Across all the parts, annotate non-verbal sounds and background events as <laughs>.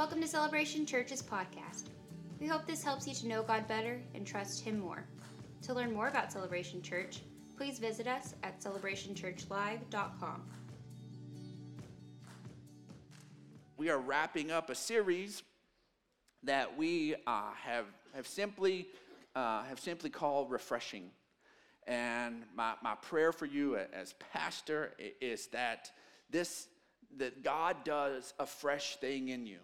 Welcome to Celebration Church's podcast. We hope this helps you to know God better and trust Him more. To learn more about Celebration Church, please visit us at celebrationchurchlive.com. We are wrapping up a series that we uh, have, have, simply, uh, have simply called Refreshing. And my, my prayer for you as pastor is that this that God does a fresh thing in you.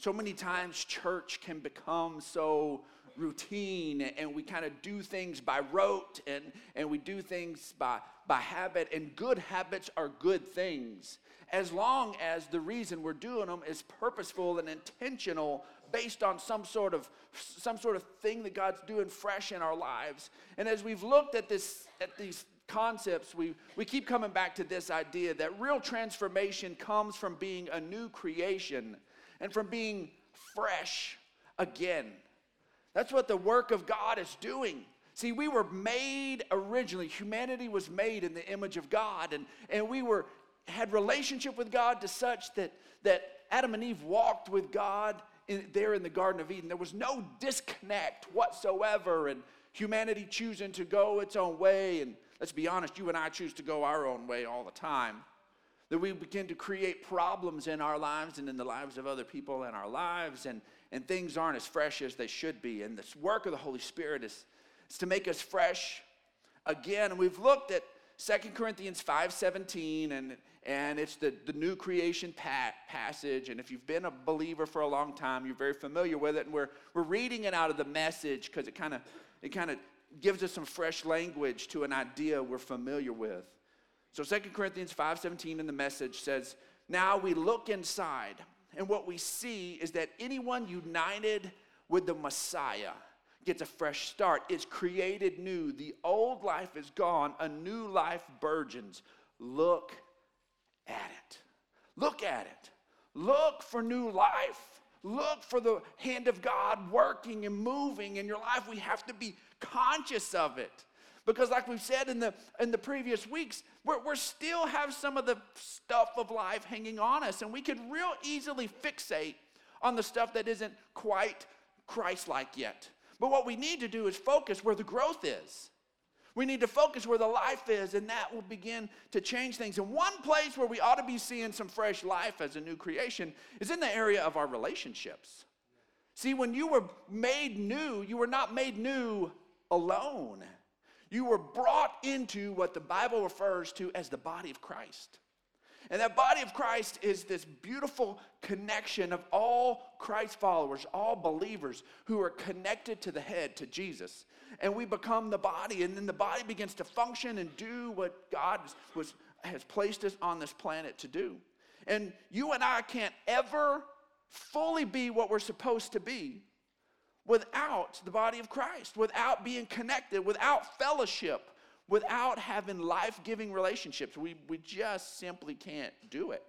So many times church can become so routine and we kind of do things by rote and, and we do things by, by habit and good habits are good things as long as the reason we're doing them is purposeful and intentional based on some sort of some sort of thing that God's doing fresh in our lives. And as we've looked at this at these concepts, we, we keep coming back to this idea that real transformation comes from being a new creation and from being fresh again. That's what the work of God is doing. See, we were made originally, humanity was made in the image of God, and, and we were had relationship with God to such that, that Adam and Eve walked with God in, there in the Garden of Eden. There was no disconnect whatsoever, and humanity choosing to go its own way. And let's be honest, you and I choose to go our own way all the time. That we begin to create problems in our lives and in the lives of other people in our lives, and, and things aren't as fresh as they should be. And this work of the Holy Spirit is, is to make us fresh again. And we've looked at Second Corinthians 5:17, and, and it's the, the new creation pa- passage. And if you've been a believer for a long time, you're very familiar with it. And we're, we're reading it out of the message because it kind of it kind of gives us some fresh language to an idea we're familiar with. So Second Corinthians 5:17 in the message says, "Now we look inside, and what we see is that anyone united with the Messiah gets a fresh start. It's created new. The old life is gone, a new life burgeons. Look at it. Look at it. Look for new life. Look for the hand of God working and moving in your life. We have to be conscious of it. Because, like we've said in the, in the previous weeks, we're, we're still have some of the stuff of life hanging on us, and we could real easily fixate on the stuff that isn't quite Christ like yet. But what we need to do is focus where the growth is. We need to focus where the life is, and that will begin to change things. And one place where we ought to be seeing some fresh life as a new creation is in the area of our relationships. See, when you were made new, you were not made new alone. You were brought into what the Bible refers to as the body of Christ. And that body of Christ is this beautiful connection of all Christ followers, all believers who are connected to the head, to Jesus. And we become the body, and then the body begins to function and do what God was, has placed us on this planet to do. And you and I can't ever fully be what we're supposed to be without the body of Christ, without being connected, without fellowship without having life giving relationships. We, we just simply can't do it.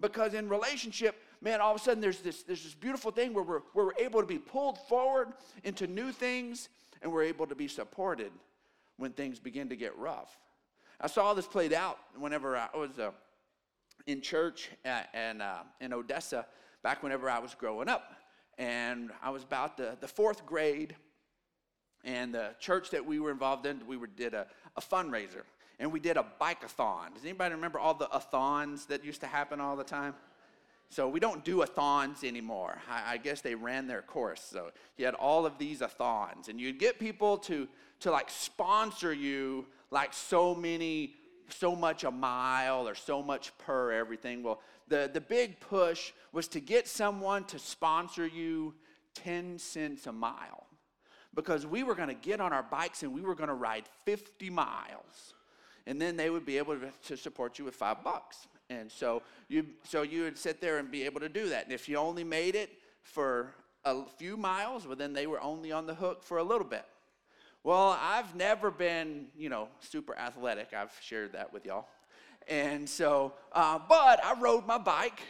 Because in relationship, man, all of a sudden there's this, there's this beautiful thing where we're, where we're able to be pulled forward into new things and we're able to be supported when things begin to get rough. I saw this played out whenever I was uh, in church at, and, uh, in Odessa back whenever I was growing up. And I was about the, the fourth grade and the church that we were involved in, we were, did a, a fundraiser. And we did a bike-a-thon. Does anybody remember all the a-thons that used to happen all the time? So we don't do a-thons anymore. I, I, guess they ran their course. So you had all of these a-thons. And you'd get people to, to like sponsor you like so many, so much a mile or so much per everything. Well, the, the big push was to get someone to sponsor you 10 cents a mile because we were going to get on our bikes and we were going to ride 50 miles. And then they would be able to support you with five bucks. And so you, so you would sit there and be able to do that. And if you only made it for a few miles, well, then they were only on the hook for a little bit. Well, I've never been, you know, super athletic. I've shared that with y'all. And so, uh, but I rode my bike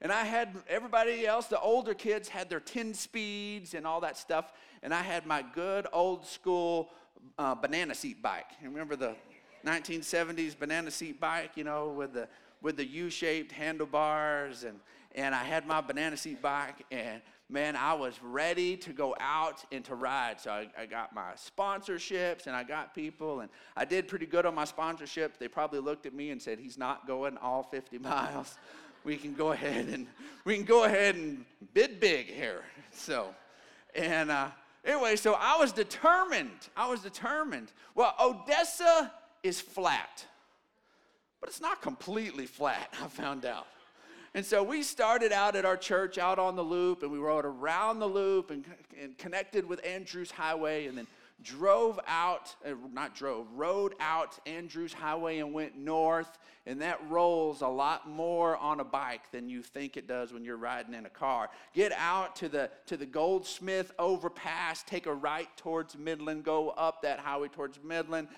and I had everybody else, the older kids had their 10 speeds and all that stuff and I had my good old school uh, banana seat bike. You remember the 1970s banana seat bike, you know, with the with the U-shaped handlebars and and I had my banana seat bike, and man, I was ready to go out and to ride. So I, I, got my sponsorships and I got people, and I did pretty good on my sponsorships. They probably looked at me and said, "He's not going all 50 <laughs> miles. We can go ahead and we can go ahead and bid big here." <laughs> So, and uh, anyway, so I was determined. I was determined. Well, Odessa is flat, but it's not completely flat. <laughs> I found out. And so we started out at our church out on the loop, and we rode around the loop and, and connected with Andrews Highway, and then drove out, uh, not drove, rode out Andrews Highway and went north. And that rolls a lot more on a bike than you think it does when you're riding in a car. Get out to the, to the Goldsmith overpass, take a right towards Midland, go up that highway towards Midland,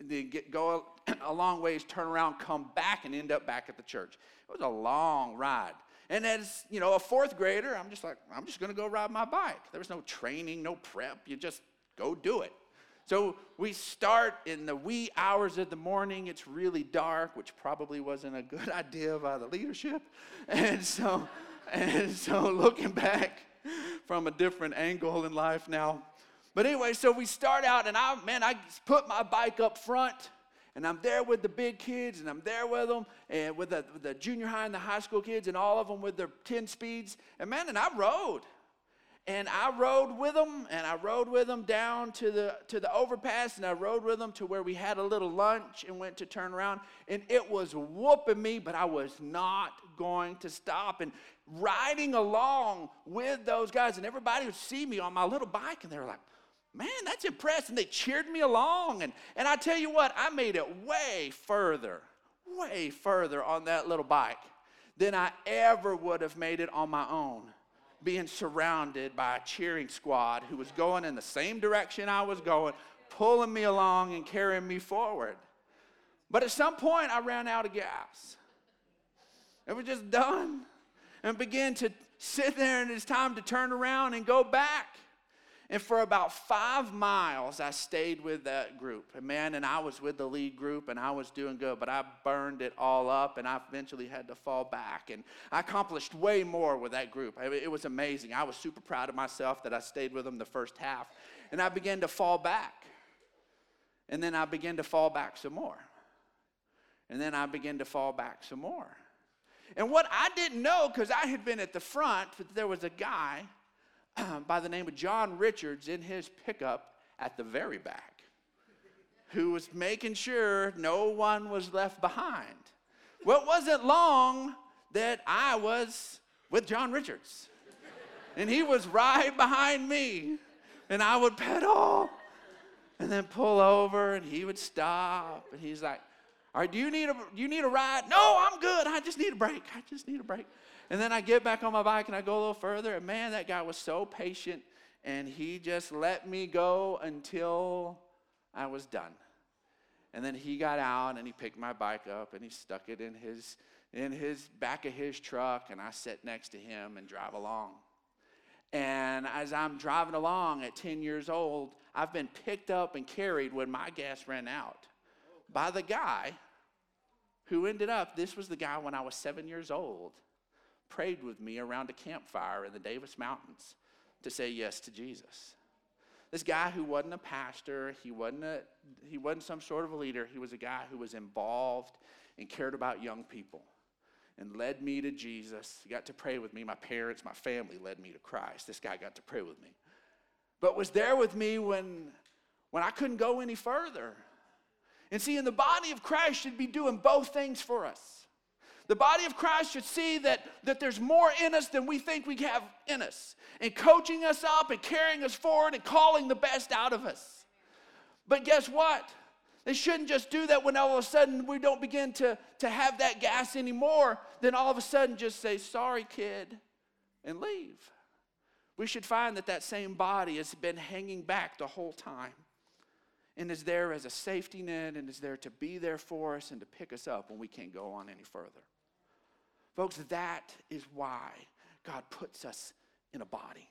then get, go a <clears throat> long ways, turn around, come back, and end up back at the church. It was a long ride. And as, you know, a fourth grader, I'm just like, I'm just gonna go ride my bike. There was no training, no prep. You just go do it. So we start in the wee hours of the morning. It's really dark, which probably wasn't a good <laughs> idea by the leadership. And so, and so looking back from a different angle in life now. But anyway, so we start out, and I, man, I put my bike up front and I'm there with the big kids, and I'm there with them, and with the, with the junior high and the high school kids, and all of them with their 10 speeds. And man, and I rode. And I rode with them, and I rode with them down to the, to the overpass, and I rode with them to where we had a little lunch and went to turn around. And it was whooping me, but I was not going to stop. And riding along with those guys, and everybody would see me on my little bike, and they were like, man, that's impressive. And they cheered me along. And, and I tell you what, I made it way further, way further on that little bike than I ever would have made it on my own, being surrounded by a cheering squad who was going in the same direction I was going, pulling me along and carrying me forward. But at some point, I ran out of gas. It was just done. And began to sit there, and it's time to turn around and go back. And for about five miles, I stayed with that group. And man, and I was with the lead group and I was doing good, but I burned it all up and I eventually had to fall back. And I accomplished way more with that group. It was amazing. I was super proud of myself that I stayed with them the first half. And I began to fall back. And then I began to fall back some more. And then I began to fall back some more. And what I didn't know, because I had been at the front, but there was a guy <clears throat> by the name of John Richards in his pickup at the very back who was making sure no one was left behind. Well, it wasn't long that I was with John Richards. And he was right behind me. And I would pedal and then pull over and he would stop. And he's like, All right, do you need a, do you need a ride? No, I'm good. I just need a break. I just need a break. And then I get back on my bike and I go a little further. And man, that guy was so patient. And he just let me go until I was done. And then he got out and he picked my bike up and he stuck it in his in his back of his truck and I sit next to him and drive along. And as I'm driving along at 10 years old, I've been picked up and carried when my gas ran out by the guy who ended up, this was the guy when I was seven years old prayed with me around a campfire in the Davis Mountains to say yes to Jesus. This guy who wasn't a pastor, he wasn't, a, he wasn't some sort of a leader, he was a guy who was involved and cared about young people and led me to Jesus. He got to pray with me. My parents, my family led me to Christ. This guy got to pray with me. But was there with me when, when I couldn't go any further. And see, in the body of Christ should be doing both things for us. The body of Christ should see that, that there's more in us than we think we have in us, and coaching us up and carrying us forward and calling the best out of us. But guess what? They shouldn't just do that when all of a sudden we don't begin to, to have that gas anymore, then all of a sudden just say, sorry, kid, and leave. We should find that that same body has been hanging back the whole time and is there as a safety net and is there to be there for us and to pick us up when we can't go on any further. Folks, that is why God puts us in a body.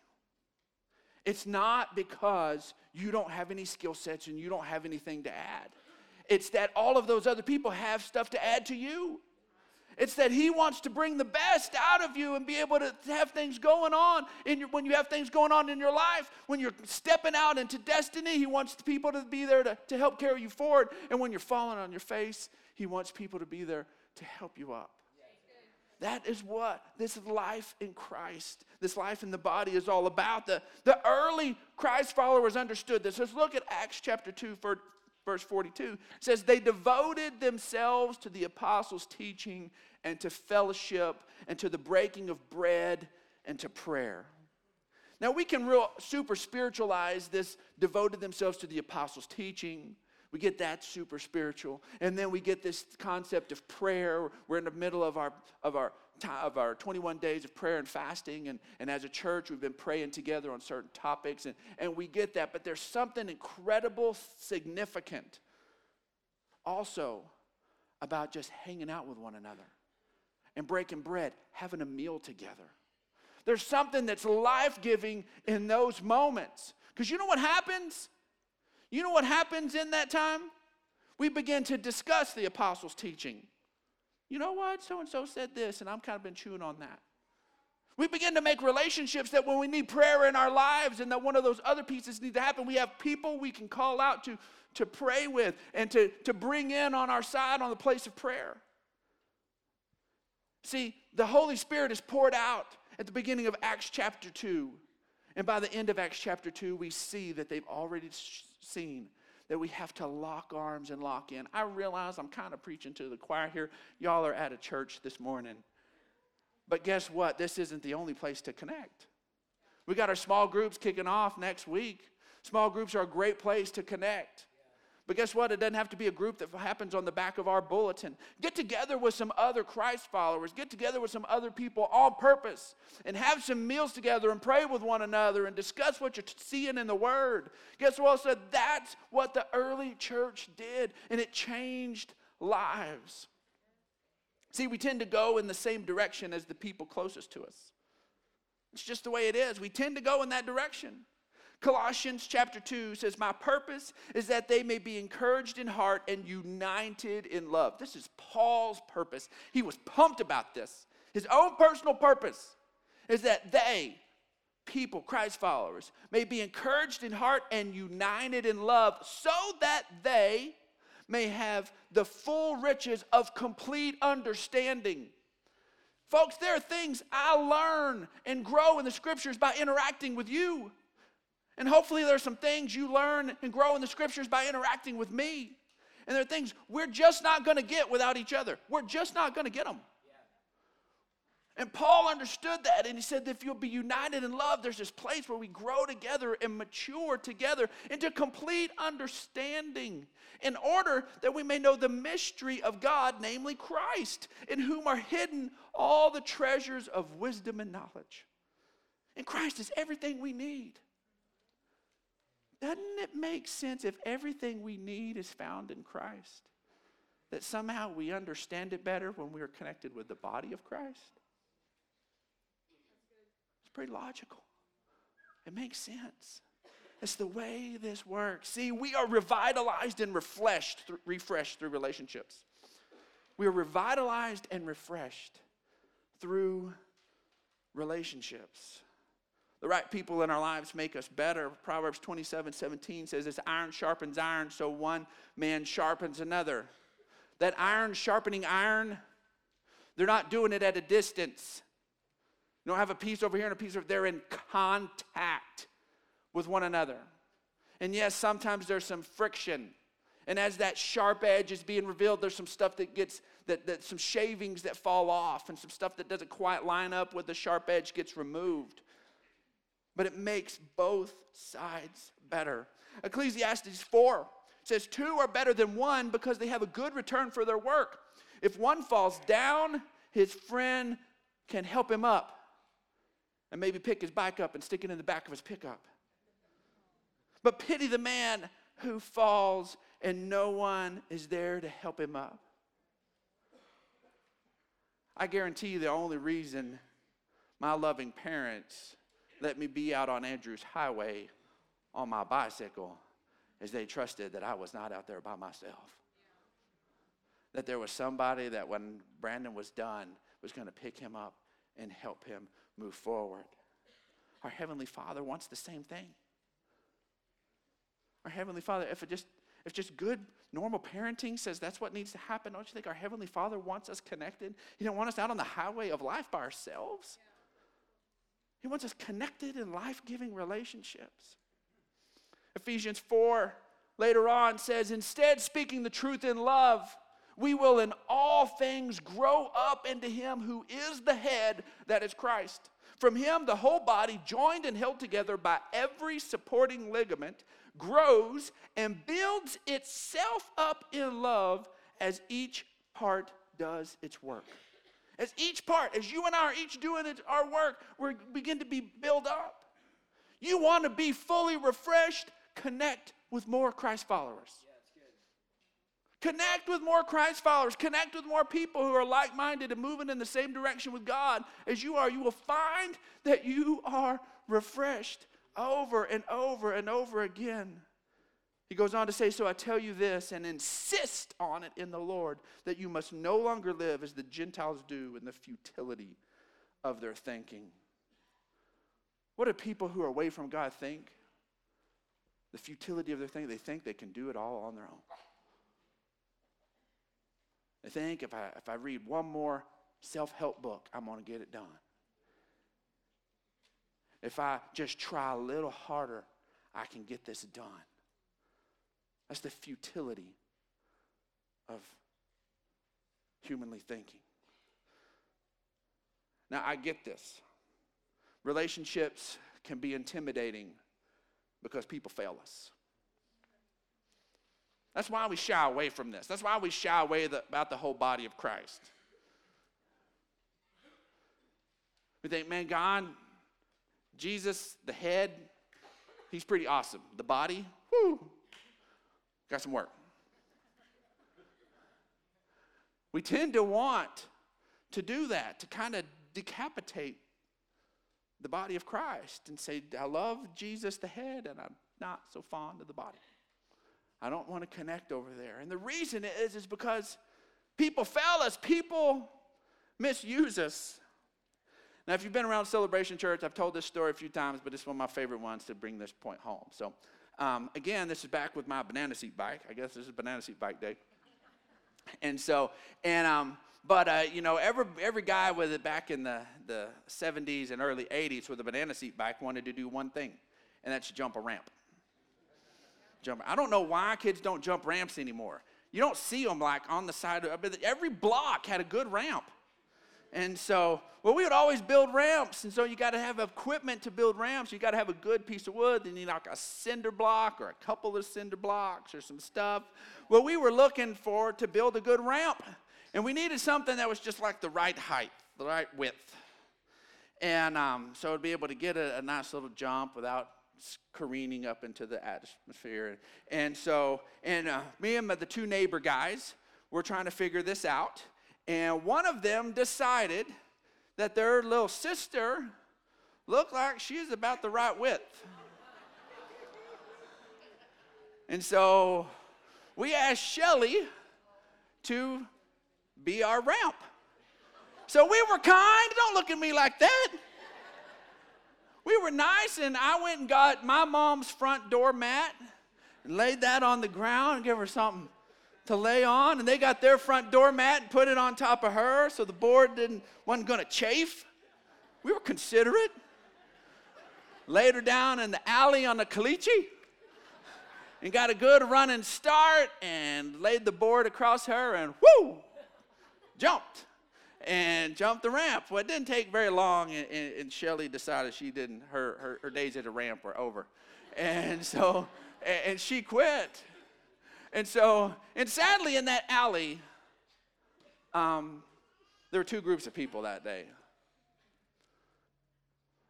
It's not because you don't have any skill sets and you don't have anything to add. It's that all of those other people have stuff to add to you. It's that He wants to bring the best out of you and be able to have things going on in your, when you have things going on in your life. When you're stepping out into destiny, He wants people to be there to, to help carry you forward. And when you're falling on your face, He wants people to be there to help you up. That is what this life in Christ, this life in the body is all about. The, the early Christ followers understood this. Let's look at Acts chapter 2, verse 42. It says, They devoted themselves to the apostles' teaching and to fellowship and to the breaking of bread and to prayer. Now, we can real super spiritualize this devoted themselves to the apostles' teaching we get that super spiritual. And then we get this concept of prayer. We're in the middle of our, of our, of our 21 days of prayer and fasting. And, and as a church, we've been praying together on certain topics. And, and we get that. But there's something incredible, significant also about just hanging out with one another and breaking bread, having a meal together. There's something that's life giving in those moments. Because you know what happens? You know what happens in that time? We begin to discuss the apostles' teaching. You know what? So and so said this, and I'm kind of been chewing on that. We begin to make relationships that when we need prayer in our lives and that one of those other pieces need to happen, we have people we can call out to, to pray with and to, to bring in on our side on the place of prayer. See, the Holy Spirit is poured out at the beginning of Acts chapter 2. And by the end of Acts chapter 2, we see that they've already seen that we have to lock arms and lock in. I realize I'm kind of preaching to the choir here. Y'all are at a church this morning. But guess what? This isn't the only place to connect. We got our small groups kicking off next week. Small groups are a great place to connect. But guess what? It doesn't have to be a group that happens on the back of our bulletin. Get together with some other Christ followers. Get together with some other people on purpose and have some meals together and pray with one another and discuss what you're seeing in the Word. Guess what? So that's what the early church did, and it changed lives. See, we tend to go in the same direction as the people closest to us. It's just the way it is. We tend to go in that direction. Colossians chapter 2 says, My purpose is that they may be encouraged in heart and united in love. This is Paul's purpose. He was pumped about this. His own personal purpose is that they, people, Christ followers, may be encouraged in heart and united in love so that they may have the full riches of complete understanding. Folks, there are things I learn and grow in the scriptures by interacting with you. And hopefully, there's some things you learn and grow in the scriptures by interacting with me. And there are things we're just not going to get without each other. We're just not going to get them. And Paul understood that, and he said, if you'll be united in love, there's this place where we grow together and mature together into complete understanding, in order that we may know the mystery of God, namely Christ, in whom are hidden all the treasures of wisdom and knowledge. And Christ is everything we need. Doesn't it make sense if everything we need is found in Christ? That somehow we understand it better when we are connected with the body of Christ? It's pretty logical. It makes sense. It's the way this works. See, we are revitalized and refreshed, refreshed through relationships. We are revitalized and refreshed through relationships. The right people in our lives make us better. Proverbs 27 17 says, As iron sharpens iron, so one man sharpens another. That iron sharpening iron, they're not doing it at a distance. You don't have a piece over here and a piece over there. They're in contact with one another. And yes, sometimes there's some friction. And as that sharp edge is being revealed, there's some stuff that gets, that, that some shavings that fall off, and some stuff that doesn't quite line up with the sharp edge gets removed but it makes both sides better. Ecclesiastes 4 says, Two are better than one because they have a good return for their work. If one falls down, his friend can help him up and maybe pick his bike up and stick it in the back of his pickup. But pity the man who falls and no one is there to help him up. I guarantee you the only reason my loving parents let me be out on Andrews Highway on my bicycle as they trusted that I was not out there by myself. that there was somebody that when Brandon was done was going to pick him up and help him move forward. Our Heavenly Father wants the same thing. Our Heavenly Father, if it just if just good normal parenting says that's what needs to happen, don't you think our Heavenly Father wants us connected? He don't want us out on the highway of life by ourselves. He wants us connected in life-giving relationships. Ephesians 4 later on says, instead, speaking the truth in love, we will in all things grow up into him who is the head, that is Christ. From him, the whole body, joined and held together by every supporting ligament, grows and builds itself up in love as each part does its work. As each part, as you and I are each doing our work, we begin to be built up. You want to be fully refreshed? Connect with more Christ followers. Connect with more Christ followers. Connect with more people who are like minded and moving in the same direction with God as you are. You will find that you are refreshed over and over and over again. He goes on to say, So I tell you this and insist on it in the Lord that you must no longer live as the Gentiles do in the futility of their thinking. What do people who are away from God think? The futility of their thinking. They think they can do it all on their own. They think if I, if I read one more self help book, I'm going to get it done. If I just try a little harder, I can get this done. That's the futility of humanly thinking. Now, I get this. Relationships can be intimidating because people fail us. That's why we shy away from this. That's why we shy away the, about the whole body of Christ. We think, man, God, Jesus, the head, he's pretty awesome. The body, whoo, got some work. We tend to want to do that, to kind of decapitate the body of Christ and say, I love Jesus, the head, and I'm not so fond of the body. I don't want to connect over there. And the reason is, is because people fail us, people misuse us. Now, if you've been around Celebration Church, I've told this story a few times, but it's one of my favorite ones to bring this point home. So, um, again, this is back with my banana seat bike. I guess this is banana seat bike day. And so, and um, but uh, you know, every every guy with it back in the the 70s and early 80s with a banana seat bike wanted to do one thing, and that's jump a ramp jump. I don't know why kids don't jump ramps anymore. You don't see them like on the side of every block had a good ramp. And so, well, we would always build ramps. And so you got to have equipment to build ramps. You got to have a good piece of wood. Then you need like a cinder block or a couple of cinder blocks or some stuff. Well, we were looking for to build a good ramp. And we needed something that was just like the right height, the right width. And um, so to be able to get a, a nice little jump without careening up into the atmosphere. And so, and uh, me and the two neighbor guys were trying to figure this out. And one of them decided that their little sister looked like she she's about the right width. and so we asked Shelly to be our ramp. So we were kind. Don't look at me like that we were nice, and I went and got my mom's front door mat and laid that on the ground and gave her something to lay on. And they got their front door mat and put it on top of her so the board didn't wasn't gonna chafe. We were considerate. Laid her down in the alley on the caliche and got a good running start and laid the board across her and whoo, jumped and jumped the ramp. Well, it didn't take very long, and, and, and Shelly decided she didn't, her, her, her, days at the ramp were over. And so, and, and she quit. And so, and sadly, in that alley, um, there were two groups of people that day.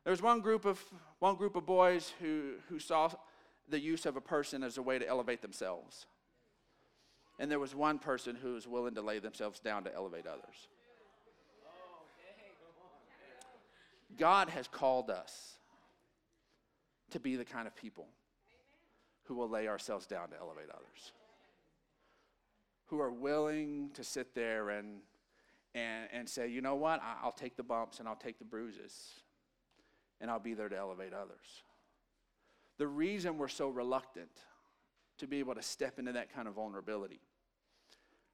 There was one group of, one group of boys who, who saw the use of a person as a way to elevate themselves. And there was one person who was willing to lay themselves down to elevate others. God has called us to be the kind of people who will lay ourselves down to elevate others. Who are willing to sit there and, and, and say, you know what, I'll take the bumps and I'll take the bruises and I'll be there to elevate others. The reason we're so reluctant to be able to step into that kind of vulnerability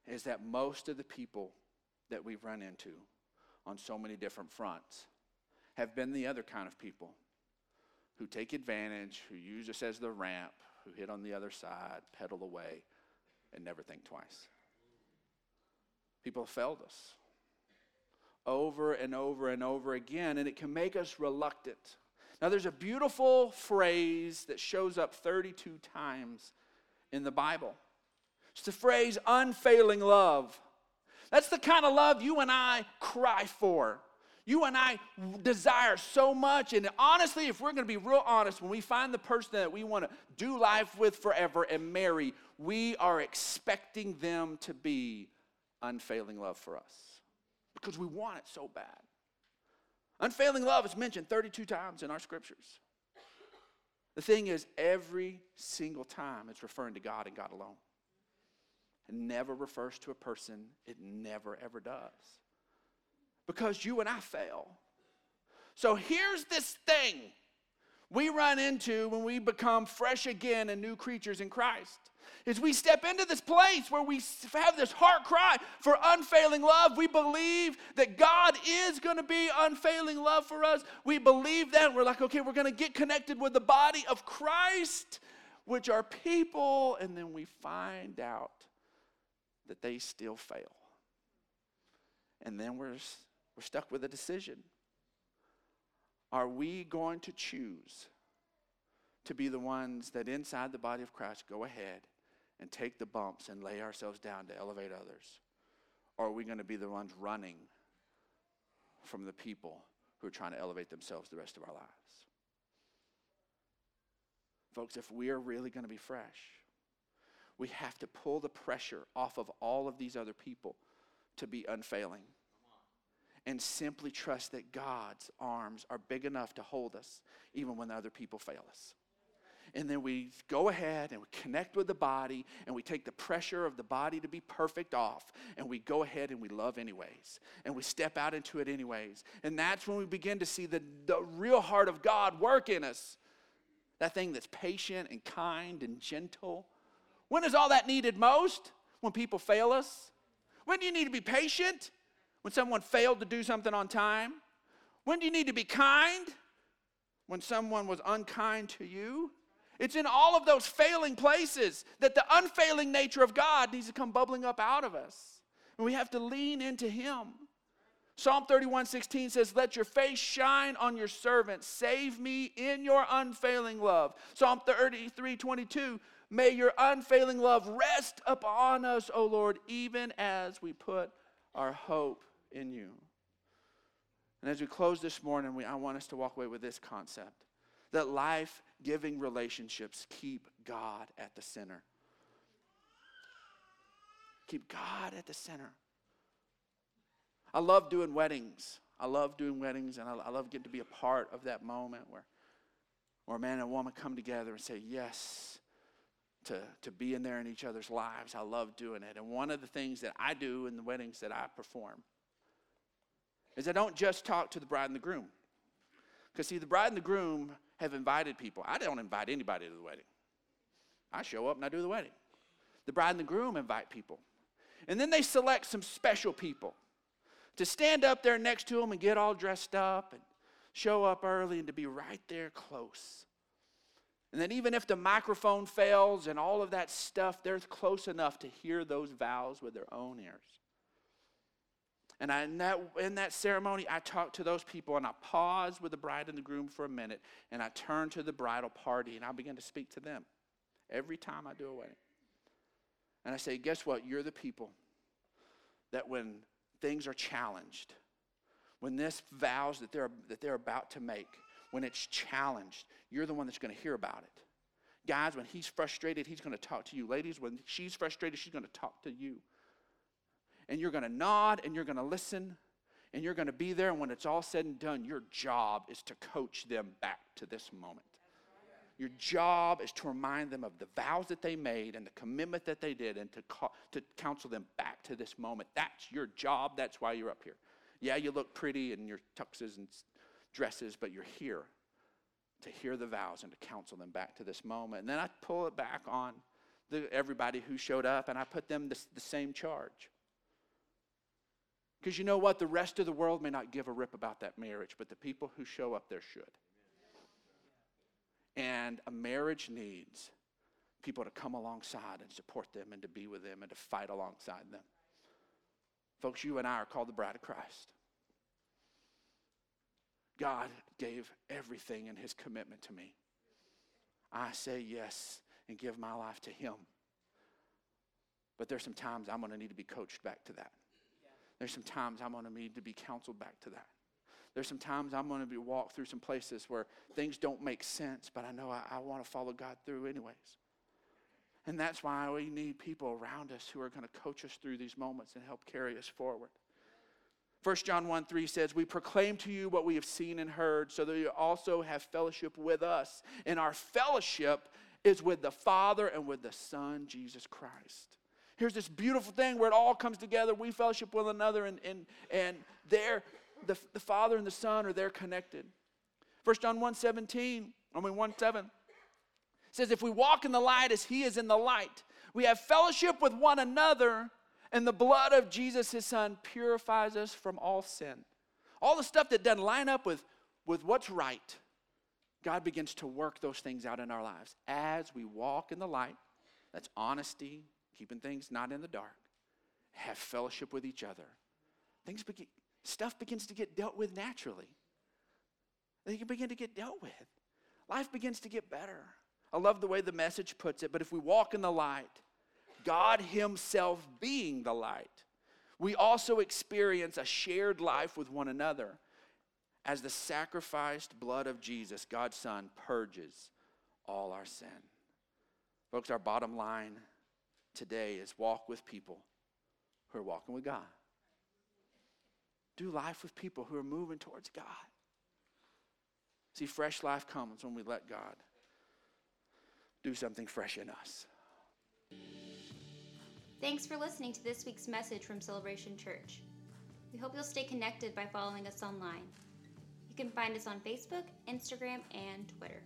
is that most of the people that we've run into on so many different fronts have been the other kind of people who take advantage, who use us as the ramp, who hit on the other side, pedal away, and never think twice. People have failed us over and over and over again, and it can make us reluctant. Now, there's a beautiful phrase that shows up 32 times in the Bible. It's the phrase unfailing love. That's the kind of love you and I cry for. You and I desire so much. And honestly, if we're going to be real honest, when we find the person that we want to do life with forever and marry, we are expecting them to be unfailing love for us because we want it so bad. Unfailing love is mentioned 32 times in our scriptures. The thing is, every single time it's referring to God and God alone. It never refers to a person, it never ever does. Because you and I fail. So here's this thing we run into when we become fresh again and new creatures in Christ is we step into this place where we have this heart cry for unfailing love. We believe that God is going to be unfailing love for us. We believe that. We're like, okay, we're going to get connected with the body of Christ, which are people. And then we find out that they still fail. And then we're, we're stuck with a decision. Are we going to choose to be the ones that inside the body of Christ go ahead and take the bumps and lay ourselves down to elevate others? Or are we going to be the ones running from the people who are trying to elevate themselves the rest of our lives? Folks, if we are really going to be fresh, we have to pull the pressure off of all of these other people to be unfailing and simply trust that God's arms are big enough to hold us even when other people fail us and then we go ahead and we connect with the body and we take the pressure of the body to be perfect off and we go ahead and we love anyways and we step out into it anyways. And that's when we begin to see the, the real heart of god work in us. That thing that's patient and kind and gentle. When is all that needed most? When people fail us? When do you need to be patient? When someone failed to do something on time? When do you need to be kind? When someone was unkind to you it's in all of those failing places that the unfailing nature of God needs to come bubbling up out of us. And we have to lean into Him. Psalm 31 16 says, Let your face shine on your servant. Save me in your unfailing love. Psalm 33 22, May your unfailing love rest upon us, O Lord, even as we put our hope in you. And as we close this morning, we, I want us to walk away with this concept that life giving relationships keep God at the center. Keep God at the center. I love doing weddings. I love doing weddings, and I, I love getting to be a part of that moment where, where a man and a woman come together and say yes to, to being there in each other's lives. I love doing it. And one of the things that I do in the weddings that I perform is I don't just talk to the bride and the groom. Because, see, the bride and the groom have invited people. I don't invite anybody to the wedding. I show up and I do the wedding. The bride and the groom invite people. And then they select some special people to stand up there next to them and get all dressed up and show up early and to be right there close. And then, even if the microphone fails and all of that stuff, they're close enough to hear those vows with their own ears. And I, in, that, in that ceremony, I talk to those people and I pause with the bride and the groom for a minute and I turn to the bridal party and I begin to speak to them every time I do a wedding. And I say, guess what? You're the people that when things are challenged, when this vows that they're, that they're about to make, when it's challenged, you're the one that's going to hear about it. Guys, when he's frustrated, he's going to talk to you. Ladies, when she's frustrated, she's going to talk to you and you're going to nod and you're going to listen and you're going to be there. And when it's all said and done, your job is to coach them back to this moment. Your job is to remind them of the vows that they made and the commitment that they did and to, call, to counsel them back to this moment. That's your job. That's why you're up here. Yeah, you look pretty in your tuxes and dresses, but you're here to hear the vows and to counsel them back to this moment. And then I pull it back on the, everybody who showed up and I put them the, the same charge. Because you know what? The rest of the world may not give a rip about that marriage, but the people who show up there should. And a marriage needs people to come alongside and support them and to be with them and to fight alongside them. Folks, you and I are called the bride of Christ. God gave everything in his commitment to me. I say yes and give my life to him. But there's some times I'm going to need to be coached back to that. There's some times I'm going to need to be counseled back to that. There's some times I'm going to be walked through some places where things don't make sense, but I know I, I want to follow God through anyways. And that's why we need people around us who are going to coach us through these moments and help carry us forward. 1 John 1 3 says, We proclaim to you what we have seen and heard, so that you also have fellowship with us. And our fellowship is with the Father and with the Son, Jesus Christ. Here's this beautiful thing where it all comes together. We fellowship with one another, and, and, and there, the, the Father and the Son are there connected. First John 1 17, I mean 1 7 says, If we walk in the light as He is in the light, we have fellowship with one another and the blood of Jesus, his son, purifies us from all sin. All the stuff that doesn't line up with, with what's right, God begins to work those things out in our lives as we walk in the light. That's honesty, keeping things not in the dark, have fellowship with each other. Things begin, stuff begins to get dealt with naturally. They can begin to get dealt with. Life begins to get better. I love the way the message puts it, but if we walk in the light, God Himself being the light, we also experience a shared life with one another as the sacrificed blood of Jesus, God's Son, purges all our sin. Folks, our bottom line today is walk with people who are walking with God. Do life with people who are moving towards God. See, fresh life comes when we let God do something fresh in us. Thanks for listening to this week's message from Celebration Church. We hope you'll stay connected by following us online. You can find us on Facebook, Instagram, and Twitter.